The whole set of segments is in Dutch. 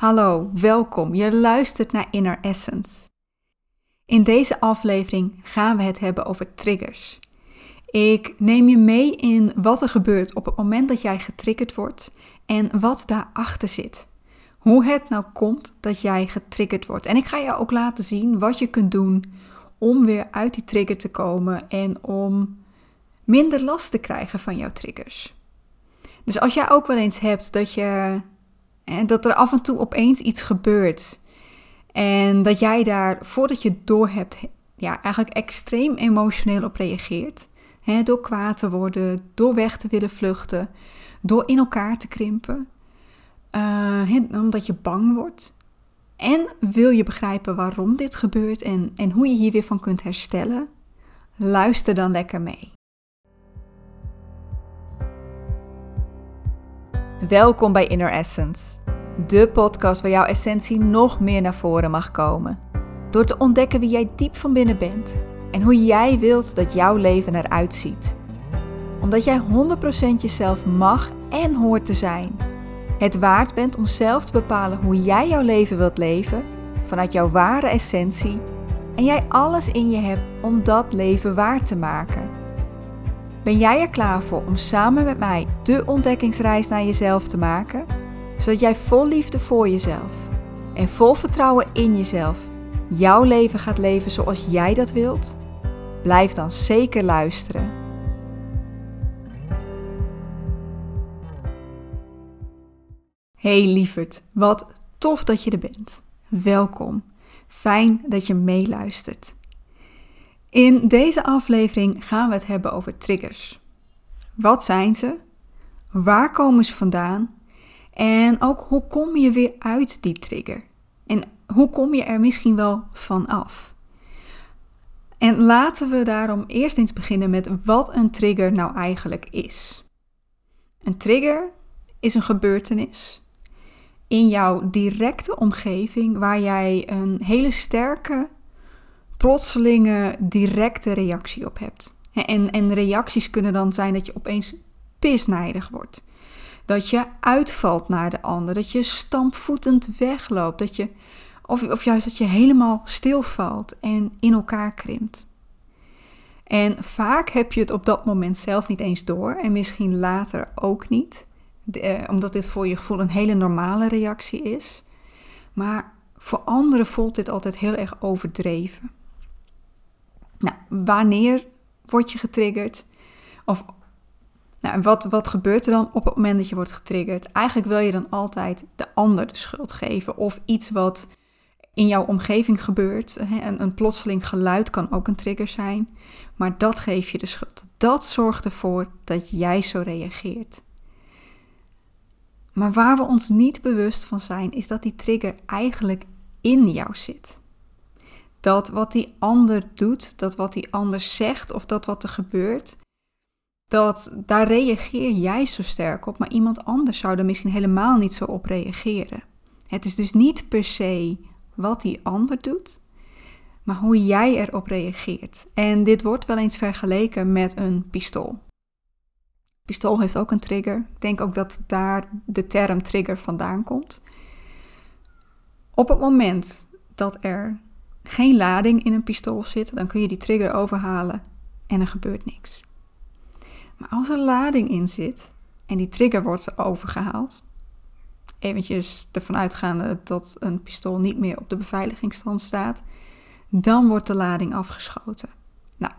Hallo, welkom. Je luistert naar Inner Essence. In deze aflevering gaan we het hebben over triggers. Ik neem je mee in wat er gebeurt op het moment dat jij getriggerd wordt en wat daarachter zit. Hoe het nou komt dat jij getriggerd wordt. En ik ga je ook laten zien wat je kunt doen om weer uit die trigger te komen en om minder last te krijgen van jouw triggers. Dus als jij ook wel eens hebt dat je en dat er af en toe opeens iets gebeurt. En dat jij daar, voordat je door hebt, ja, eigenlijk extreem emotioneel op reageert. Door kwaad te worden, door weg te willen vluchten, door in elkaar te krimpen. Uh, omdat je bang wordt. En wil je begrijpen waarom dit gebeurt en, en hoe je hier weer van kunt herstellen? Luister dan lekker mee. Welkom bij Inner Essence, de podcast waar jouw essentie nog meer naar voren mag komen. Door te ontdekken wie jij diep van binnen bent en hoe jij wilt dat jouw leven eruit ziet. Omdat jij 100% jezelf mag en hoort te zijn. Het waard bent om zelf te bepalen hoe jij jouw leven wilt leven vanuit jouw ware essentie en jij alles in je hebt om dat leven waar te maken. Ben jij er klaar voor om samen met mij de ontdekkingsreis naar jezelf te maken? Zodat jij vol liefde voor jezelf en vol vertrouwen in jezelf jouw leven gaat leven zoals jij dat wilt? Blijf dan zeker luisteren. Hey lieverd, wat tof dat je er bent. Welkom. Fijn dat je meeluistert. In deze aflevering gaan we het hebben over triggers. Wat zijn ze? Waar komen ze vandaan? En ook hoe kom je weer uit die trigger? En hoe kom je er misschien wel van af? En laten we daarom eerst eens beginnen met wat een trigger nou eigenlijk is. Een trigger is een gebeurtenis in jouw directe omgeving waar jij een hele sterke plotselinge directe reactie op hebt. En, en reacties kunnen dan zijn dat je opeens pisnijdig wordt. Dat je uitvalt naar de ander. Dat je stampvoetend wegloopt. Dat je, of, of juist dat je helemaal stilvalt en in elkaar krimpt. En vaak heb je het op dat moment zelf niet eens door. En misschien later ook niet. Eh, omdat dit voor je gevoel een hele normale reactie is. Maar voor anderen voelt dit altijd heel erg overdreven. Nou, wanneer word je getriggerd? Of nou, wat, wat gebeurt er dan op het moment dat je wordt getriggerd? Eigenlijk wil je dan altijd de ander de schuld geven. Of iets wat in jouw omgeving gebeurt. Een, een plotseling geluid kan ook een trigger zijn. Maar dat geef je de schuld. Dat zorgt ervoor dat jij zo reageert. Maar waar we ons niet bewust van zijn, is dat die trigger eigenlijk in jou zit dat wat die ander doet, dat wat die ander zegt of dat wat er gebeurt, dat daar reageer jij zo sterk op, maar iemand anders zou er misschien helemaal niet zo op reageren. Het is dus niet per se wat die ander doet, maar hoe jij erop reageert. En dit wordt wel eens vergeleken met een pistool. Pistool heeft ook een trigger. Ik denk ook dat daar de term trigger vandaan komt. Op het moment dat er geen lading in een pistool zit, dan kun je die trigger overhalen en er gebeurt niks. Maar als er lading in zit en die trigger wordt overgehaald, eventjes ervan uitgaande dat een pistool niet meer op de beveiligingsstand staat, dan wordt de lading afgeschoten. Nou,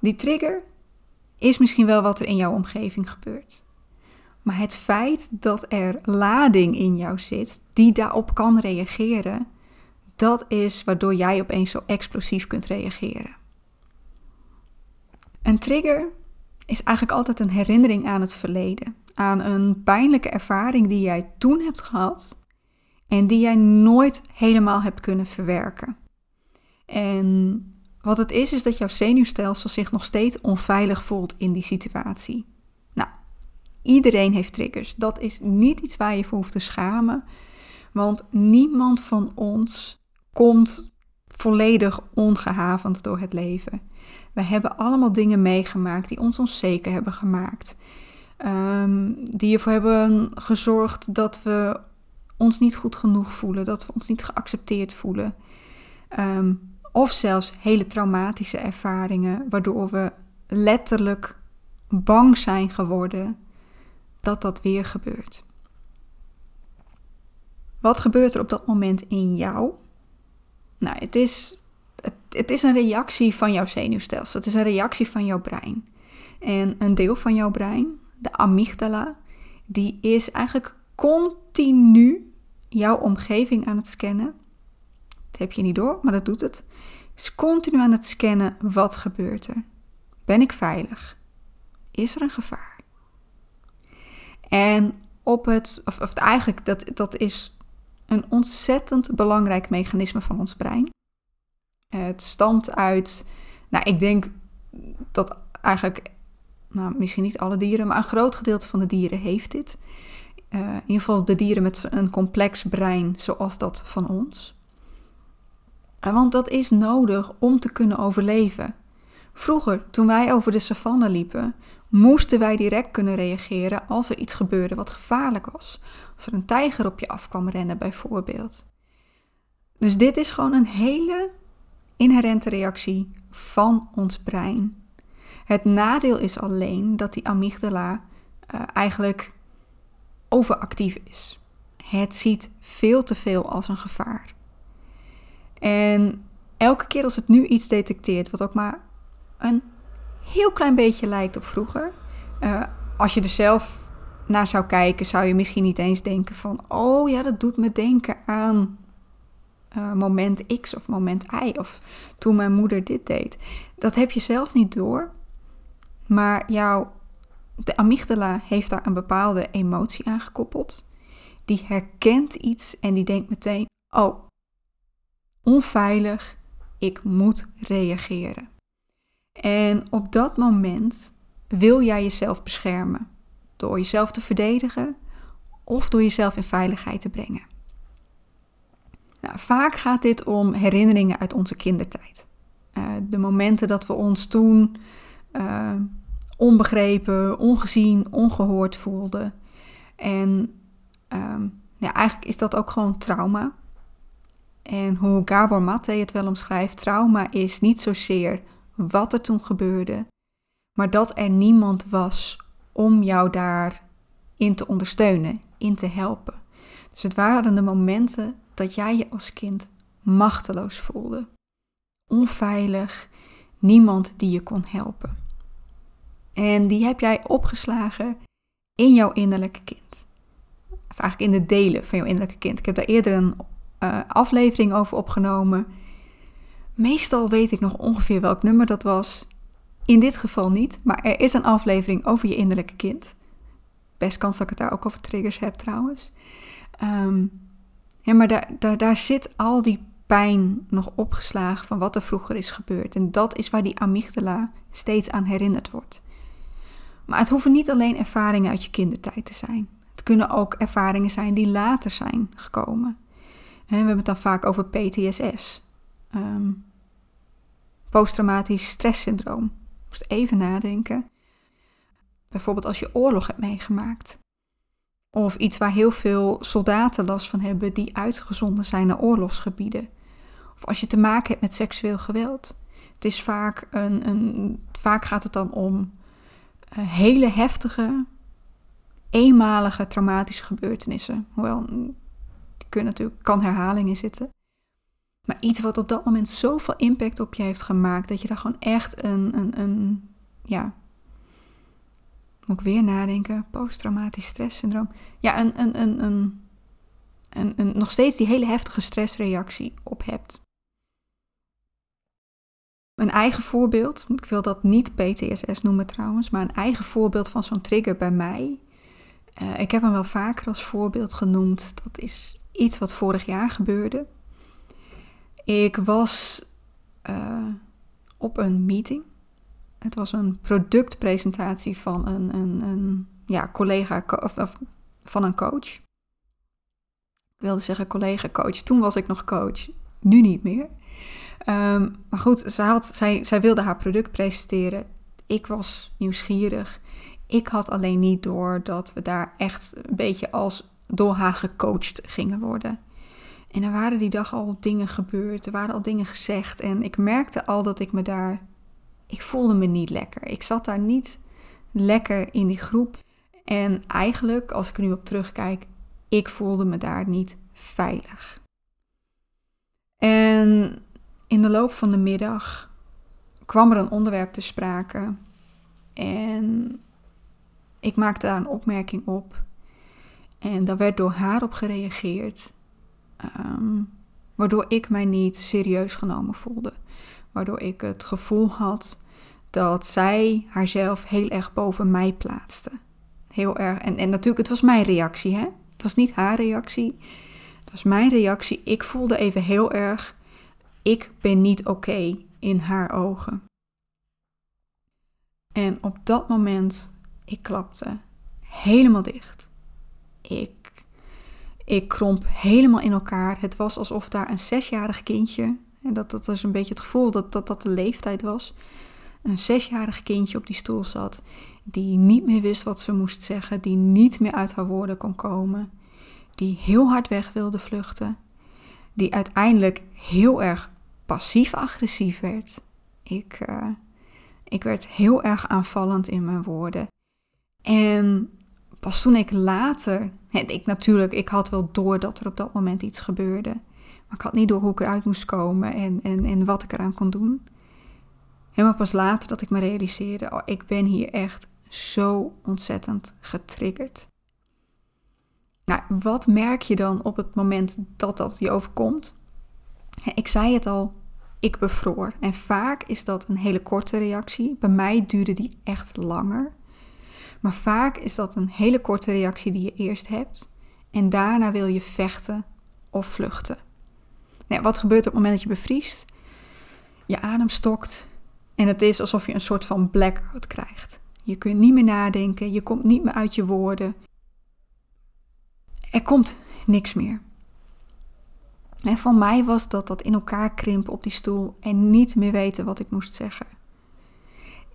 die trigger is misschien wel wat er in jouw omgeving gebeurt. Maar het feit dat er lading in jou zit die daarop kan reageren, dat is waardoor jij opeens zo explosief kunt reageren. Een trigger is eigenlijk altijd een herinnering aan het verleden, aan een pijnlijke ervaring die jij toen hebt gehad en die jij nooit helemaal hebt kunnen verwerken. En wat het is, is dat jouw zenuwstelsel zich nog steeds onveilig voelt in die situatie. Nou, iedereen heeft triggers. Dat is niet iets waar je voor hoeft te schamen, want niemand van ons komt volledig ongehavend door het leven. We hebben allemaal dingen meegemaakt die ons onzeker hebben gemaakt. Um, die ervoor hebben gezorgd dat we ons niet goed genoeg voelen, dat we ons niet geaccepteerd voelen. Ehm, of zelfs hele traumatische ervaringen, waardoor we letterlijk bang zijn geworden dat dat weer gebeurt. Wat gebeurt er op dat moment in jou? Nou, het is, het, het is een reactie van jouw zenuwstelsel. Het is een reactie van jouw brein. En een deel van jouw brein, de amygdala, die is eigenlijk continu jouw omgeving aan het scannen. Dat heb je niet door, maar dat doet het. Is continu aan het scannen wat gebeurt er. Ben ik veilig? Is er een gevaar? En op het, of, of eigenlijk dat, dat is een ontzettend belangrijk mechanisme van ons brein. Het stamt uit, nou ik denk dat eigenlijk, nou misschien niet alle dieren, maar een groot gedeelte van de dieren heeft dit. Uh, in ieder geval de dieren met een complex brein zoals dat van ons. Want dat is nodig om te kunnen overleven. Vroeger, toen wij over de savanne liepen, moesten wij direct kunnen reageren als er iets gebeurde wat gevaarlijk was. Als er een tijger op je af kwam rennen, bijvoorbeeld. Dus dit is gewoon een hele inherente reactie van ons brein. Het nadeel is alleen dat die amygdala uh, eigenlijk overactief is. Het ziet veel te veel als een gevaar. En elke keer als het nu iets detecteert, wat ook maar een heel klein beetje lijkt op vroeger. Uh, als je er zelf naar zou kijken, zou je misschien niet eens denken van, oh ja, dat doet me denken aan uh, moment X of moment Y of toen mijn moeder dit deed. Dat heb je zelf niet door, maar jouw de amygdala heeft daar een bepaalde emotie aan gekoppeld. Die herkent iets en die denkt meteen: oh, onveilig, ik moet reageren. En op dat moment wil jij jezelf beschermen door jezelf te verdedigen of door jezelf in veiligheid te brengen. Nou, vaak gaat dit om herinneringen uit onze kindertijd. Uh, de momenten dat we ons toen uh, onbegrepen, ongezien, ongehoord voelden. En um, ja, eigenlijk is dat ook gewoon trauma. En hoe Gabor Maté het wel omschrijft, trauma is niet zozeer wat er toen gebeurde, maar dat er niemand was om jou daarin te ondersteunen, in te helpen. Dus het waren de momenten dat jij je als kind machteloos voelde, onveilig, niemand die je kon helpen. En die heb jij opgeslagen in jouw innerlijke kind. Of eigenlijk in de delen van jouw innerlijke kind. Ik heb daar eerder een uh, aflevering over opgenomen. Meestal weet ik nog ongeveer welk nummer dat was. In dit geval niet, maar er is een aflevering over je innerlijke kind. Best kans dat ik het daar ook over triggers heb trouwens. Ja, maar daar, daar, daar zit al die pijn nog opgeslagen van wat er vroeger is gebeurd. En dat is waar die amygdala steeds aan herinnerd wordt. Maar het hoeven niet alleen ervaringen uit je kindertijd te zijn. Het kunnen ook ervaringen zijn die later zijn gekomen. we hebben het dan vaak over PTSS. Um, ehm, posttraumatisch stresssyndroom. Ik moest even nadenken. Bijvoorbeeld als je oorlog hebt meegemaakt. Of iets waar heel veel soldaten last van hebben die uitgezonden zijn naar oorlogsgebieden. Of als je te maken hebt met seksueel geweld. Het is vaak een, een vaak gaat het dan om uh, hele heftige, eenmalige traumatische gebeurtenissen. Hoewel, kunnen natuurlijk, kan herhaling in zitten. Maar iets wat op dat moment zoveel impact op je heeft gemaakt, dat je daar gewoon echt een, een, een ja, moet ik weer nadenken, posttraumatisch stresssyndroom. Ja, een, een, een, een, een, een, nog steeds die hele heftige stressreactie op hebt. Een eigen voorbeeld, ik wil dat niet PTSS noemen trouwens, maar een eigen voorbeeld van zo'n trigger bij mij. Uh, ik heb hem wel vaker als voorbeeld genoemd. Dat is iets wat vorig jaar gebeurde. Ik was uh, op een meeting. Het was een productpresentatie van een, een, een ja, collega of, of, van een coach. Ik wilde zeggen collega-coach. Toen was ik nog coach, nu niet meer. Um, maar goed, zij, had, zij, zij wilde haar product presenteren. Ik was nieuwsgierig. Ik had alleen niet door dat we daar echt een beetje als door haar gecoacht gingen worden. En er waren die dag al dingen gebeurd, er waren al dingen gezegd. En ik merkte al dat ik me daar. Ik voelde me niet lekker. Ik zat daar niet lekker in die groep. En eigenlijk, als ik er nu op terugkijk, ik voelde me daar niet veilig. En in de loop van de middag kwam er een onderwerp te sprake. En ik maakte daar een opmerking op. En daar werd door haar op gereageerd. Ehm, waardoor ik mij niet serieus genomen voelde. Waardoor ik het gevoel had dat zij haarzelf heel erg boven mij plaatste. Heel erg. En, en natuurlijk, het was mijn reactie, hè? Het was niet haar reactie. Het was mijn reactie. Ik voelde even heel erg. Ik ben niet oké in haar ogen. En op dat moment, ik klapte helemaal dicht. Ik, ik kromp helemaal in elkaar. Het was alsof daar een zesjarig kindje, en dat, dat is een beetje het gevoel dat, dat dat de leeftijd was, een zesjarig kindje op die stoel zat, die niet meer wist wat ze moest zeggen, die niet meer uit haar woorden kon komen, die heel hard weg wilde vluchten, die uiteindelijk heel erg passief-agressief werd. Ik, uh, ik werd heel erg aanvallend in mijn woorden. En pas toen ik later, ik natuurlijk, ik had wel door dat er op dat moment iets gebeurde. Maar ik had niet door hoe ik eruit moest komen en, en, en wat ik eraan kon doen. Helemaal pas later dat ik me realiseerde, oh, ik ben hier echt zo ontzettend getriggerd. Nou, wat merk je dan op het moment dat dat je overkomt? Ik zei het al, ik bevroor. En vaak is dat een hele korte reactie. Bij mij duurde die echt langer. Maar vaak is dat een hele korte reactie die je eerst hebt. En daarna wil je vechten of vluchten. Nou, wat gebeurt op het moment dat je bevriest? Je adem stokt en het is alsof je een soort van blackout krijgt. Je kunt niet meer nadenken, je komt niet meer uit je woorden. Er komt niks meer. En voor mij was dat dat in elkaar krimpen op die stoel en niet meer weten wat ik moest zeggen.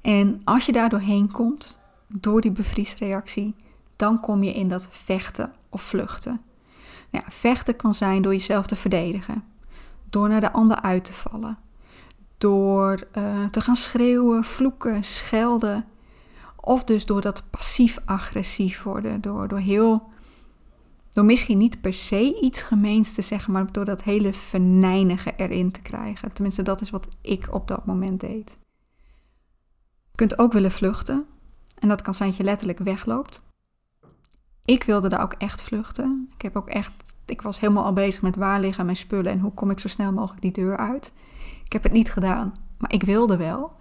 En als je daar doorheen komt, door die bevriesreactie, dan kom je in dat vechten of vluchten. Nou vechten kan zijn door jezelf te verdedigen, door naar de ander uit te vallen, door uh, te gaan schreeuwen, vloeken, schelden, of dus door dat passief-agressief worden, door, door heel door misschien niet per se iets gemeens te zeggen, maar door dat hele venijnige erin te krijgen. Tenminste, dat is wat ik op dat moment deed. Je kunt ook willen vluchten. En dat kan zijn dat je letterlijk wegloopt. Ik wilde daar ook echt vluchten. Ik heb ook echt. Ik was helemaal al bezig met waar liggen mijn spullen en hoe kom ik zo snel mogelijk die deur uit. Ik heb het niet gedaan, maar ik wilde wel.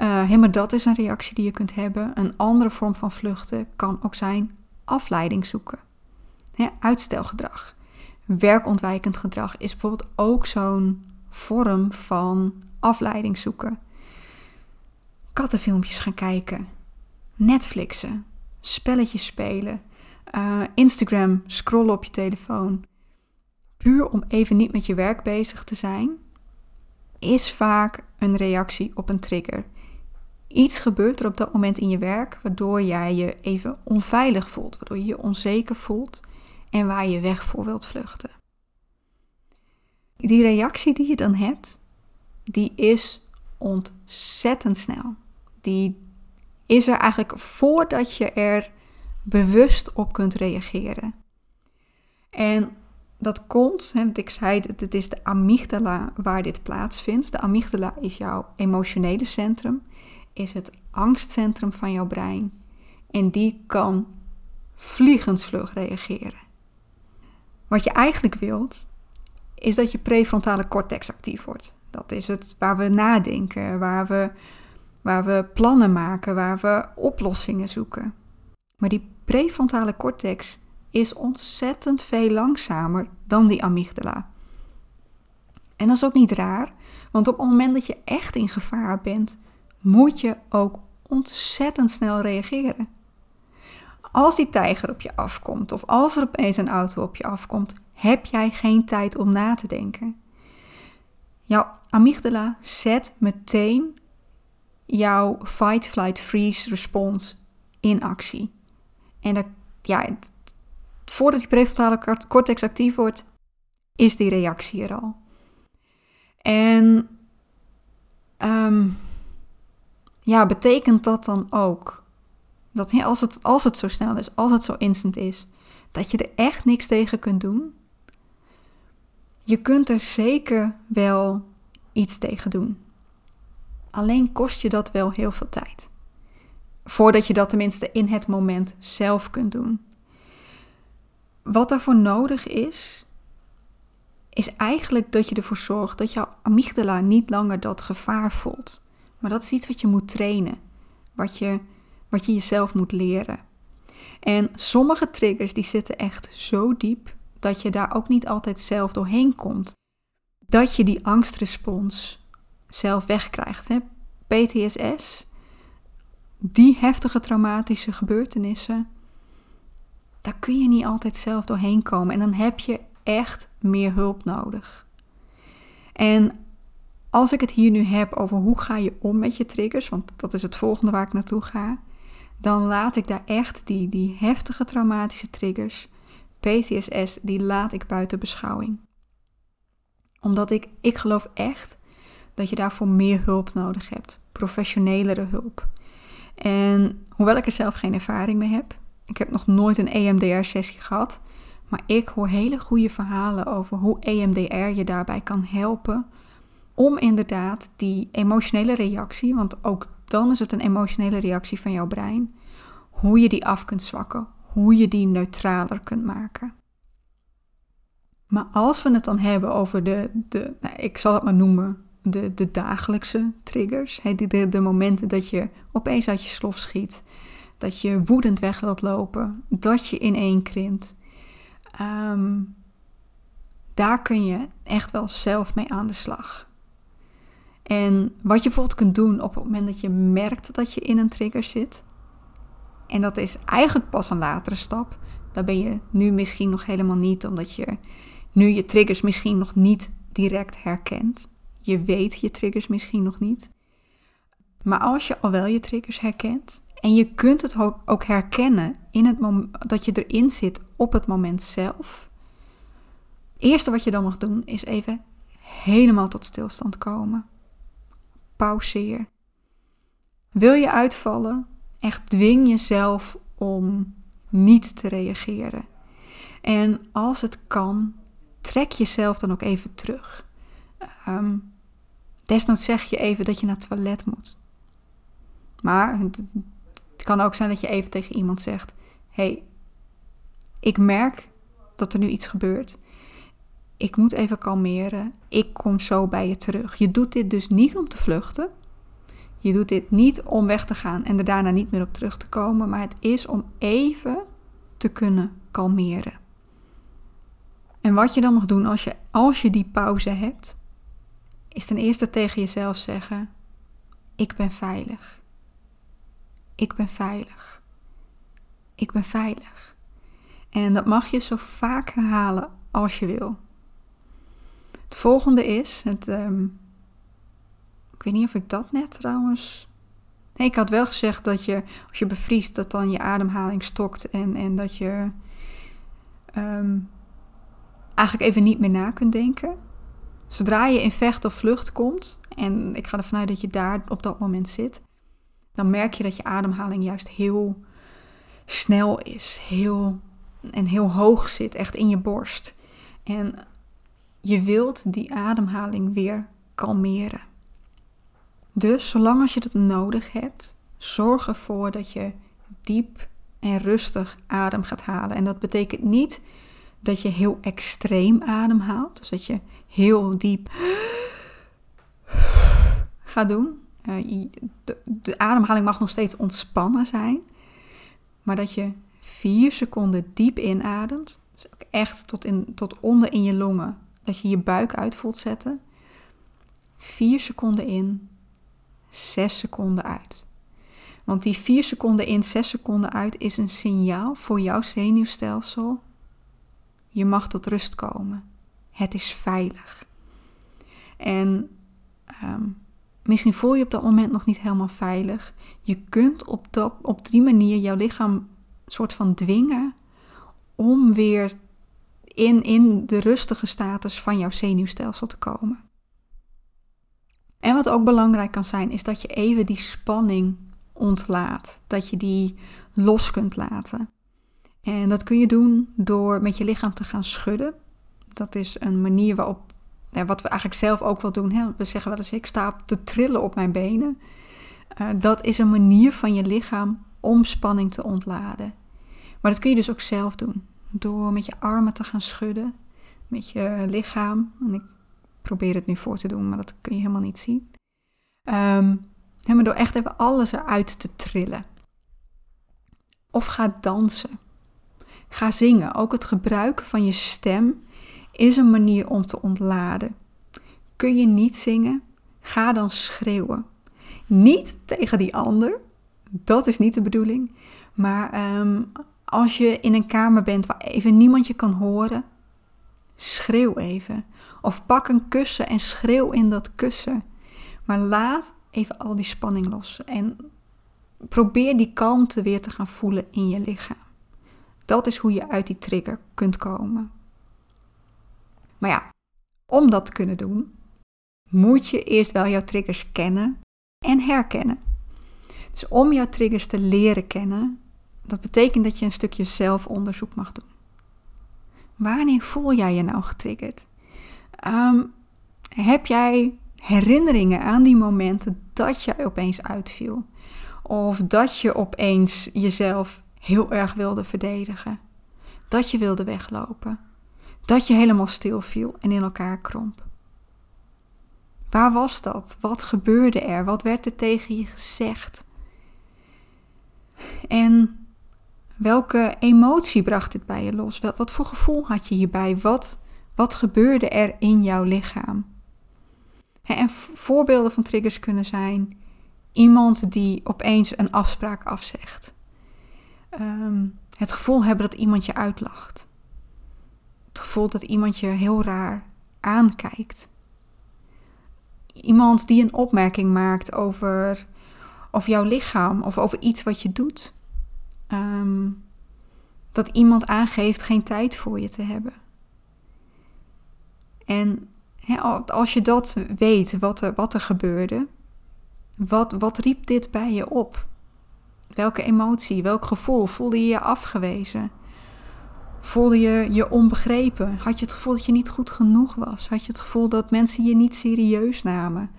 Uh, helemaal dat is een reactie die je kunt hebben. Een andere vorm van vluchten kan ook zijn afleiding zoeken uitstelgedrag. Werkontwijkend gedrag is bijvoorbeeld ook zo'n vorm van afleiding zoeken. Kattenfilmpjes gaan kijken, Netflixen, spelletjes spelen, uh, Instagram scrollen op je telefoon. Puur om even niet met je werk bezig te zijn, is vaak een reactie op een trigger. Iets gebeurt er op dat moment in je werk waardoor jij je even onveilig voelt, waardoor je je onzeker voelt en waar je weg voor wilt vluchten. Die reactie die je dan hebt, die is ontzettend snel. Die is er eigenlijk voordat je er bewust op kunt reageren. En dat komt, hè, want ik zei dat het is de amygdala waar dit plaatsvindt. De amygdala is jouw emotionele centrum, is het angstcentrum van jouw brein. En die kan vliegensvlug reageren. Wat je eigenlijk wilt, is dat je prefrontale cortex actief wordt. Dat is het waar we nadenken, waar we, waar we plannen maken, waar we oplossingen zoeken. Maar die prefrontale cortex is ontzettend veel langzamer dan die amygdala. En dat is ook niet raar, want op het moment dat je echt in gevaar bent, moet je ook ontzettend snel reageren. Als die tijger op je afkomt of als er opeens een auto op je afkomt, heb jij geen tijd om na te denken. Jouw amygdala zet meteen jouw fight, flight, freeze respons in actie. En dat, ja, voordat die prefrontale cortex actief wordt, is die reactie er al. En ehm, ja, betekent dat dan ook dat als het, als het zo snel is, als het zo instant is, dat je er echt niks tegen kunt doen? Je kunt er zeker wel iets tegen doen. Alleen kost je dat wel heel veel tijd. Voordat je dat tenminste in het moment zelf kunt doen. Wat daarvoor nodig is, is eigenlijk dat je ervoor zorgt dat jouw amygdala niet langer dat gevaar voelt. Maar dat is iets wat je moet trainen, wat je, wat je jezelf moet leren. En sommige triggers die zitten echt zo diep dat je daar ook niet altijd zelf doorheen komt. Dat je die angstrespons zelf wegkrijgt. Hè? PTSS, die heftige traumatische gebeurtenissen, daar kun je niet altijd zelf doorheen komen. En dan heb je echt meer hulp nodig. En als ik het hier nu heb over hoe ga je om met je triggers, want dat is het volgende waar ik naartoe ga, dan laat ik daar echt die, die heftige traumatische triggers, PTSS, die laat ik buiten beschouwing. Omdat ik, ik geloof echt dat je daarvoor meer hulp nodig hebt, professionelere hulp. En hoewel ik er zelf geen ervaring mee heb, ik heb nog nooit een EMDR-sessie gehad, maar ik hoor hele goede verhalen over hoe EMDR je daarbij kan helpen om inderdaad die emotionele reactie, want ook dan is het een emotionele reactie van jouw brein, hoe je die af kunt zwakken, hoe je die neutraler kunt maken. Maar als we het dan hebben over de, de nou, ik zal het maar noemen, de, de dagelijkse triggers, de, de, momenten dat je opeens uit je slof schiet, dat je woedend weg wilt lopen, dat je ineen krimpt. Ehm, daar kun je echt wel zelf mee aan de slag. En wat je bijvoorbeeld kunt doen op het moment dat je merkt dat je in een trigger zit, en dat is eigenlijk pas een latere stap, daar ben je nu misschien nog helemaal niet, omdat je nu je triggers misschien nog niet direct herkent. Je weet je triggers misschien nog niet. Maar als je al wel je triggers herkent, en je kunt het ook herkennen in het moment dat je erin zit op het moment zelf. Het eerste wat je dan mag doen is even helemaal tot stilstand komen. Pauzeer. Wil je uitvallen? Echt dwing jezelf om niet te reageren. En als het kan, trek jezelf dan ook even terug. Um, desnoods zeg je even dat je naar het toilet moet. Maar het kan ook zijn dat je even tegen iemand zegt: hey, ik merk dat er nu iets gebeurt. Ik moet even kalmeren. Ik kom zo bij je terug. Je doet dit dus niet om te vluchten. Je doet dit niet om weg te gaan en er daarna niet meer op terug te komen, maar het is om even te kunnen kalmeren. En wat je dan mag doen als je, als je die pauze hebt, is ten eerste tegen jezelf zeggen: Ik ben veilig. Ik ben veilig. Ik ben veilig. En dat mag je zo vaak herhalen als je wil. Het volgende is, het, ehm, ik weet niet of ik dat net trouwens. Nee, ik had wel gezegd dat je, als je bevriest, dat dan je ademhaling stokt en, en dat je ehm, eigenlijk even niet meer na kunt denken. Zodra je in vecht of vlucht komt, en ik ga ervan uit dat je daar op dat moment zit, dan merk je dat je ademhaling juist heel snel is, heel, en heel hoog zit, echt in je borst. En je wilt die ademhaling weer kalmeren. Dus zolang als je dat nodig hebt, zorg ervoor dat je diep en rustig adem gaat halen. En dat betekent niet dat je heel extreem ademhaalt, dus dat je heel diep gaat doen. Eh, de, de ademhaling mag nog steeds ontspannen zijn, maar dat je vier seconden diep inademt, dus ook echt tot, in, tot onder in je longen, dat je je buik uit voelt zetten. Vier seconden in, zes seconden uit. Want die vier seconden in, zes seconden uit is een signaal voor jouw zenuwstelsel. Je mag tot rust komen. Het is veilig. En um, Misschien voel je op dat moment nog niet helemaal veilig. Je kunt op, op die manier jouw lichaam soort van dwingen om weer in, in de rustige status van jouw zenuwstelsel te komen. En wat ook belangrijk kan zijn, is dat je even die spanning ontlaat. Dat je die los kunt laten. En dat kun je doen door met je lichaam te gaan schudden. Dat is een manier waarop, wat we eigenlijk zelf ook wel doen. We zeggen wel eens, ik sta te trillen op mijn benen. Uh, dat is een manier van je lichaam om spanning te ontladen. Maar dat kun je dus ook zelf doen. Door met je armen te gaan schudden, met je lichaam. En ik probeer het nu voor te doen, maar dat kun je helemaal niet zien. Maar door echt even alles eruit te trillen. Of ga dansen. Ga zingen. Ook het gebruiken van je stem is een manier om te ontladen. Kun je niet zingen? Ga dan schreeuwen. Niet tegen die ander. Dat is niet de bedoeling. Maar ehm, als je in een kamer bent waar even niemand je kan horen, schreeuw even. Of pak een kussen en schreeuw in dat kussen. Maar laat even al die spanning los. En probeer die kalmte weer te gaan voelen in je lichaam. Dat is hoe je uit die trigger kunt komen. Maar ja, om dat te kunnen doen, moet je eerst wel jouw triggers kennen en herkennen. Dus om jouw triggers te leren kennen, dat betekent dat je een stukje zelfonderzoek mag doen. Wanneer voel jij je nou getriggerd? Ehm, heb jij herinneringen aan die momenten dat jij opeens uitviel? Of dat je opeens jezelf heel erg wilde verdedigen? Dat je wilde weglopen? Dat je helemaal stil viel en in elkaar kromp? Waar was dat? Wat gebeurde er? Wat werd er tegen je gezegd? En welke emotie bracht dit bij je los? Wat voor gevoel had je hierbij? Wat, wat gebeurde er in jouw lichaam? En voorbeelden van triggers kunnen zijn iemand die opeens een afspraak afzegt. Ehm, het gevoel hebben dat iemand je uitlacht. Het gevoel dat iemand je heel raar aankijkt. Iemand die een opmerking maakt over, over jouw lichaam of over iets wat je doet. Ehm, dat iemand aangeeft geen tijd voor je te hebben. En als je dat weet, wat er, wat er gebeurde, wat, wat riep dit bij je op? Welke emotie, welk gevoel? Voelde je je afgewezen? Voelde je je onbegrepen? Had je het gevoel dat je niet goed genoeg was? Had je het gevoel dat mensen je niet serieus namen?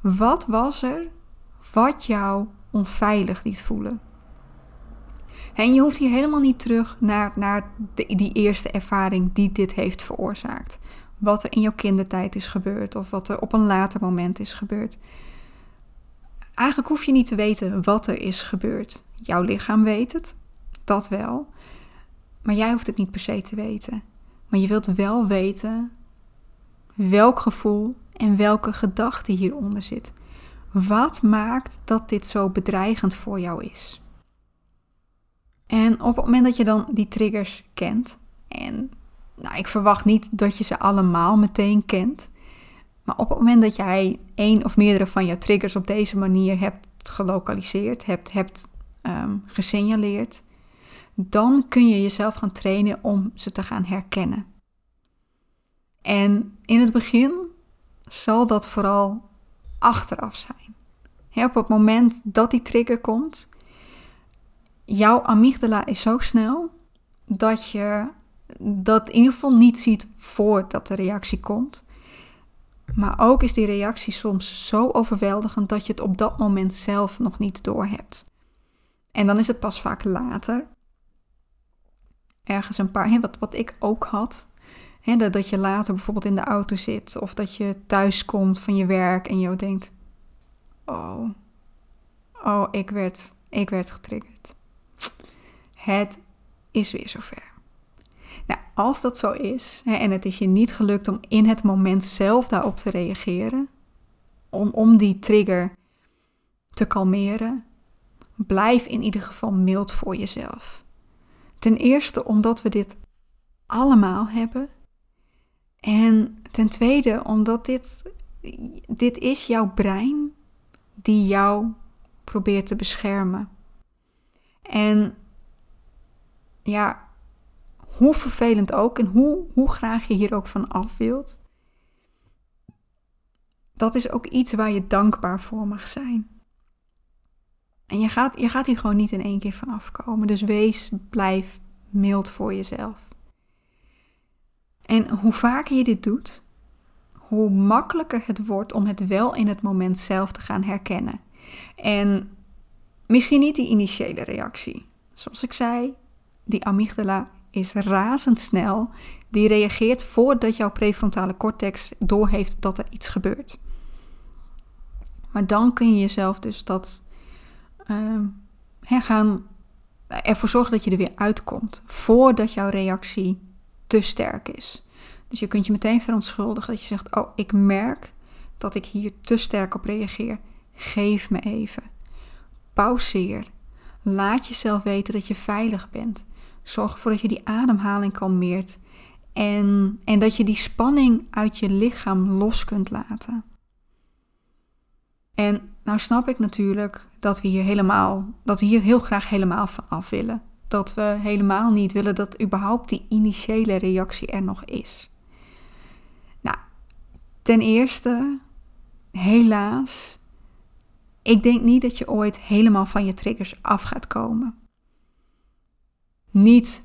Wat was er wat jou onveilig liet voelen? En je hoeft hier helemaal niet terug naar, naar die eerste ervaring die dit heeft veroorzaakt wat er in jouw kindertijd is gebeurd of wat er op een later moment is gebeurd. Eigenlijk hoef je niet te weten wat er is gebeurd. Jouw lichaam weet het, dat wel. Maar jij hoeft het niet per se te weten. Maar je wilt wel weten welk gevoel en welke gedachte hieronder zit. Wat maakt dat dit zo bedreigend voor jou is? En op het moment dat je dan die triggers kent en nou, ik verwacht niet dat je ze allemaal meteen kent. Maar op het moment dat jij één of meerdere van jouw triggers op deze manier hebt gelokaliseerd, hebt, hebt um, gesignaleerd, dan kun je jezelf gaan trainen om ze te gaan herkennen. En in het begin zal dat vooral achteraf zijn. op het moment dat die trigger komt, jouw amygdala is zo snel dat je dat in ieder geval niet ziet voordat de reactie komt. Maar ook is die reactie soms zo overweldigend dat je het op dat moment zelf nog niet doorhebt. En dan is het pas vaak later. Ergens een paar, hè, wat, wat ik ook had. Hè, dat, dat je later bijvoorbeeld in de auto zit of dat je thuis komt van je werk en je denkt: Oh, oh, ik werd, ik werd getriggerd. Het is weer zover. Nou, als dat zo is en het is je niet gelukt om in het moment zelf daarop te reageren, om, om die trigger te kalmeren, blijf in ieder geval mild voor jezelf. Ten eerste omdat we dit allemaal hebben. En ten tweede omdat dit, dit is jouw brein die jou probeert te beschermen. En ja, hoe vervelend ook en hoe, hoe graag je hier ook van af wilt, dat is ook iets waar je dankbaar voor mag zijn. En je gaat, je gaat hier gewoon niet in één keer van afkomen. Dus wees, blijf mild voor jezelf. En hoe vaker je dit doet, hoe makkelijker het wordt om het wel in het moment zelf te gaan herkennen. En misschien niet die initiële reactie. Zoals ik zei, die amygdala is razendsnel. Die reageert voordat jouw prefrontale cortex doorheeft dat er iets gebeurt. Maar dan kun je jezelf dus dat uh, gaan ervoor zorgen dat je er weer uitkomt. Voordat jouw reactie te sterk is. Dus je kunt je meteen verontschuldigen dat je zegt: Oh, ik merk dat ik hier te sterk op reageer. Geef me even. Pauzeer. Laat jezelf weten dat je veilig bent. Zorg ervoor dat je die ademhaling kalmeert. En, en dat je die spanning uit je lichaam los kunt laten. En nou snap ik natuurlijk dat we hier helemaal, dat we hier heel graag helemaal van af willen. Dat we helemaal niet willen dat überhaupt die initiële reactie er nog is. Nou, ten eerste, helaas, ik denk niet dat je ooit helemaal van je triggers af gaat komen. Niet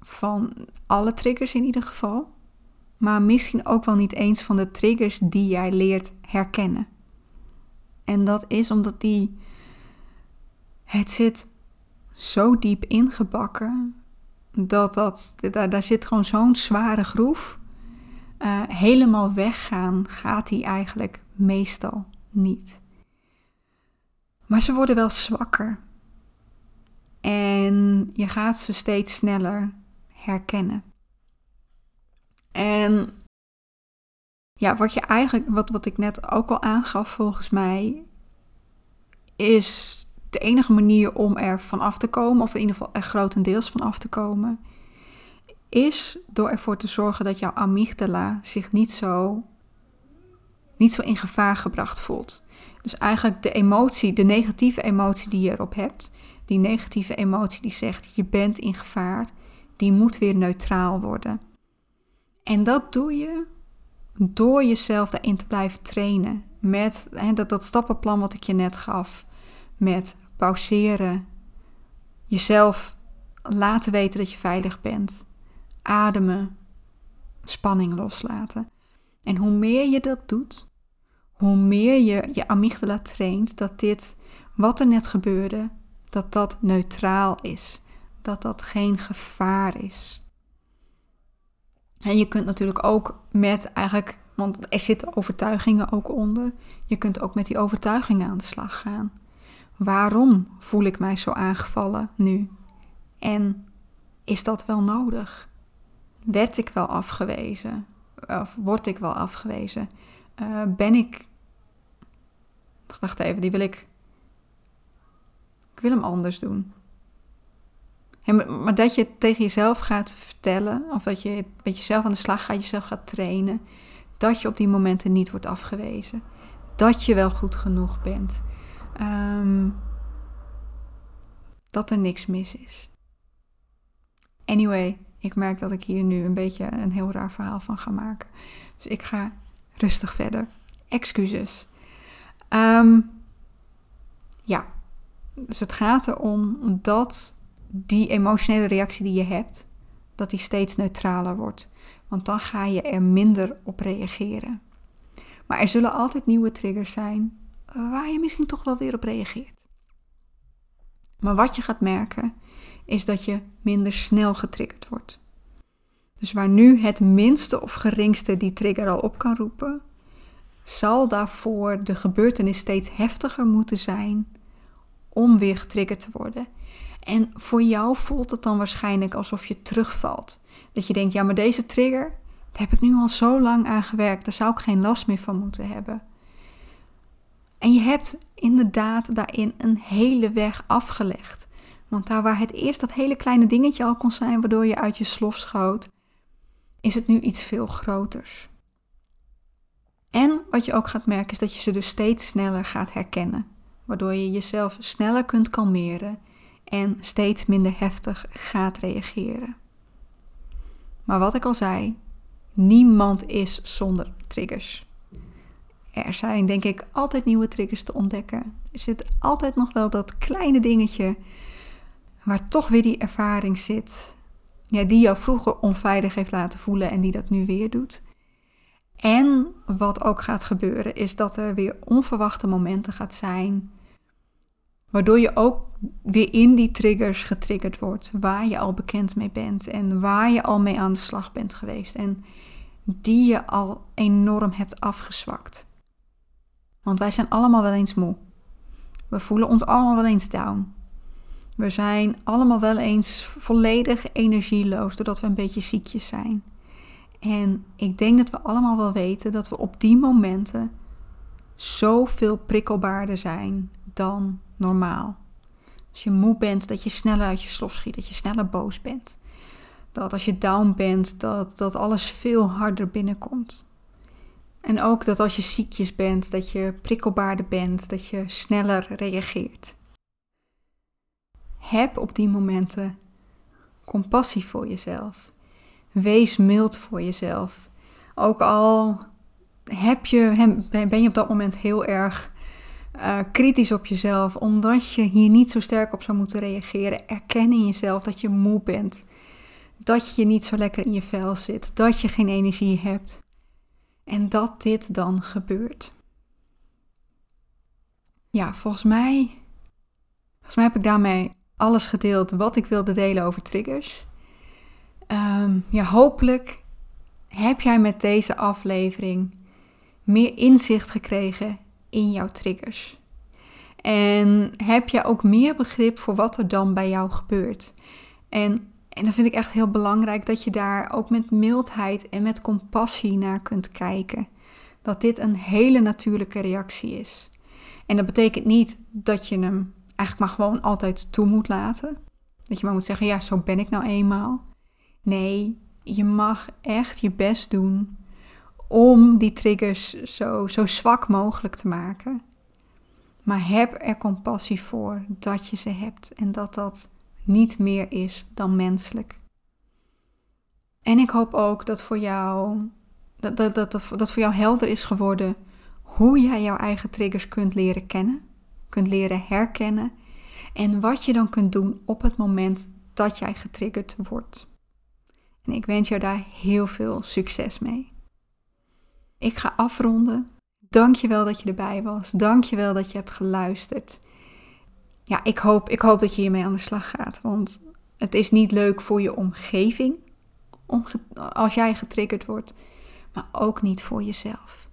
van alle triggers in ieder geval, maar misschien ook wel niet eens van de triggers die jij leert herkennen. En dat is omdat die. Het zit zo diep ingebakken. Dat dat. Daar, daar zit gewoon zo'n zware groef. Uh, helemaal weggaan gaat die eigenlijk meestal niet. Maar ze worden wel zwakker. En je gaat ze steeds sneller herkennen. En ja, wat je eigenlijk, wat, wat ik net ook al aangaf volgens mij, is de enige manier om er van af te komen, of in ieder geval er grotendeels van af te komen, is door ervoor te zorgen dat jouw amygdala zich niet zo, niet zo in gevaar gebracht voelt. Dus eigenlijk de emotie, de negatieve emotie die je erop hebt, die negatieve emotie die zegt je bent in gevaar, die moet weer neutraal worden. En dat doe je door jezelf daarin te blijven trainen. Met dat, dat stappenplan wat ik je net gaf. Met pauzeren. Jezelf laten weten dat je veilig bent. Ademen. Spanning loslaten. En hoe meer je dat doet, hoe meer je je amygdala traint dat dit, wat er net gebeurde, dat dat neutraal is. Dat dat geen gevaar is. En je kunt natuurlijk ook met eigenlijk, want er zitten overtuigingen ook onder. Je kunt ook met die overtuigingen aan de slag gaan. Waarom voel ik mij zo aangevallen nu? En is dat wel nodig? Werd ik wel afgewezen? Of word ik wel afgewezen? Uh, ben ik. Wacht even, die wil ik. Ik wil hem anders doen maar dat je het tegen jezelf gaat vertellen, of dat je met jezelf aan de slag gaat, jezelf gaat trainen, dat je op die momenten niet wordt afgewezen. Dat je wel goed genoeg bent. Um, dat er niks mis is. Anyway, ik merk dat ik hier nu een beetje een heel raar verhaal van ga maken. Dus ik ga rustig verder. Excuses. Um, ja, dus het gaat erom dat die emotionele reactie die je hebt, dat die steeds neutraler wordt. Want dan ga je er minder op reageren. Maar er zullen altijd nieuwe triggers zijn waar je misschien toch wel weer op reageert. Maar wat je gaat merken is dat je minder snel getriggerd wordt. Dus waar nu het minste of geringste die trigger al op kan roepen, zal daarvoor de gebeurtenis steeds heftiger moeten zijn om weer getriggerd te worden. En voor jou voelt het dan waarschijnlijk alsof je terugvalt. Dat je denkt, ja, maar deze trigger, daar heb ik nu al zo lang aan gewerkt. Daar zou ik geen last meer van moeten hebben. En je hebt inderdaad daarin een hele weg afgelegd. Want daar waar het eerst dat hele kleine dingetje al kon zijn, waardoor je uit je slof schoot, is het nu iets veel groters. En wat je ook gaat merken is dat je ze dus steeds sneller gaat herkennen, waardoor je jezelf sneller kunt kalmeren en steeds minder heftig gaat reageren. Maar wat ik al zei, niemand is zonder triggers. Er zijn denk ik altijd nieuwe triggers te ontdekken. Er zit altijd nog wel dat kleine dingetje waar toch weer die ervaring zit. Ja, die jou vroeger onveilig heeft laten voelen en die dat nu weer doet. En wat ook gaat gebeuren is dat er weer onverwachte momenten gaat zijn Waardoor je ook weer in die triggers getriggerd wordt, waar je al bekend mee bent en waar je al mee aan de slag bent geweest en die je al enorm hebt afgezwakt. Want wij zijn allemaal wel eens moe. We voelen ons allemaal wel eens down. We zijn allemaal wel eens volledig energieloos doordat we een beetje ziekjes zijn. En ik denk dat we allemaal wel weten dat we op die momenten zoveel prikkelbaarder zijn dan normaal. Als je moe bent, dat je sneller uit je slof schiet, dat je sneller boos bent. Dat als je down bent, dat, dat alles veel harder binnenkomt. En ook dat als je ziekjes bent, dat je prikkelbaarder bent, dat je sneller reageert. Heb op die momenten compassie voor jezelf. Wees mild voor jezelf. Ook al heb je, ben je op dat moment heel erg uh, kritisch op jezelf, omdat je hier niet zo sterk op zou moeten reageren. Erken in jezelf dat je moe bent, dat je niet zo lekker in je vel zit, dat je geen energie hebt en dat dit dan gebeurt. Ja, volgens mij, volgens mij heb ik daarmee alles gedeeld wat ik wilde delen over triggers. Um, ja, hopelijk heb jij met deze aflevering meer inzicht gekregen in jouw triggers. En heb je ook meer begrip voor wat er dan bij jou gebeurt. En, en dan vind ik echt heel belangrijk dat je daar ook met mildheid en met compassie naar kunt kijken. Dat dit een hele natuurlijke reactie is. En dat betekent niet dat je hem eigenlijk maar gewoon altijd toe moet laten. Dat je maar moet zeggen, ja, zo ben ik nou eenmaal. Nee, je mag echt je best doen om die triggers zo, zo zwak mogelijk te maken. Maar heb er compassie voor dat je ze hebt en dat dat niet meer is dan menselijk. En ik hoop ook dat voor jou, dat, dat, dat, dat voor jou helder is geworden hoe jij jouw eigen triggers kunt leren kennen, kunt leren herkennen en wat je dan kunt doen op het moment dat jij getriggerd wordt. En ik wens jou daar heel veel succes mee. Ik ga afronden. Dank je wel dat je erbij was. Dank je wel dat je hebt geluisterd. Ja, ik hoop, ik hoop dat je hiermee aan de slag gaat. Want het is niet leuk voor je omgeving om, als jij getriggerd wordt, maar ook niet voor jezelf.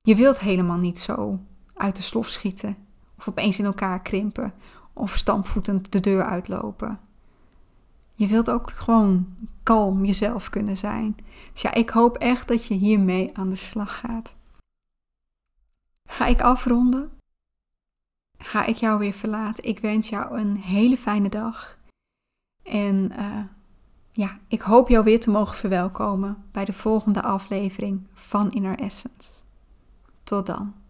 Je wilt helemaal niet zo uit de slof schieten of opeens in elkaar krimpen of stampvoetend de deur uitlopen. Je wilt ook gewoon kalm jezelf kunnen zijn. Dus ja, ik hoop echt dat je hiermee aan de slag gaat. Ga ik afronden? Ga ik jou weer verlaten? Ik wens jou een hele fijne dag. En uh, ja, ik hoop jou weer te mogen verwelkomen bij de volgende aflevering van Inner Essence. Tot dan.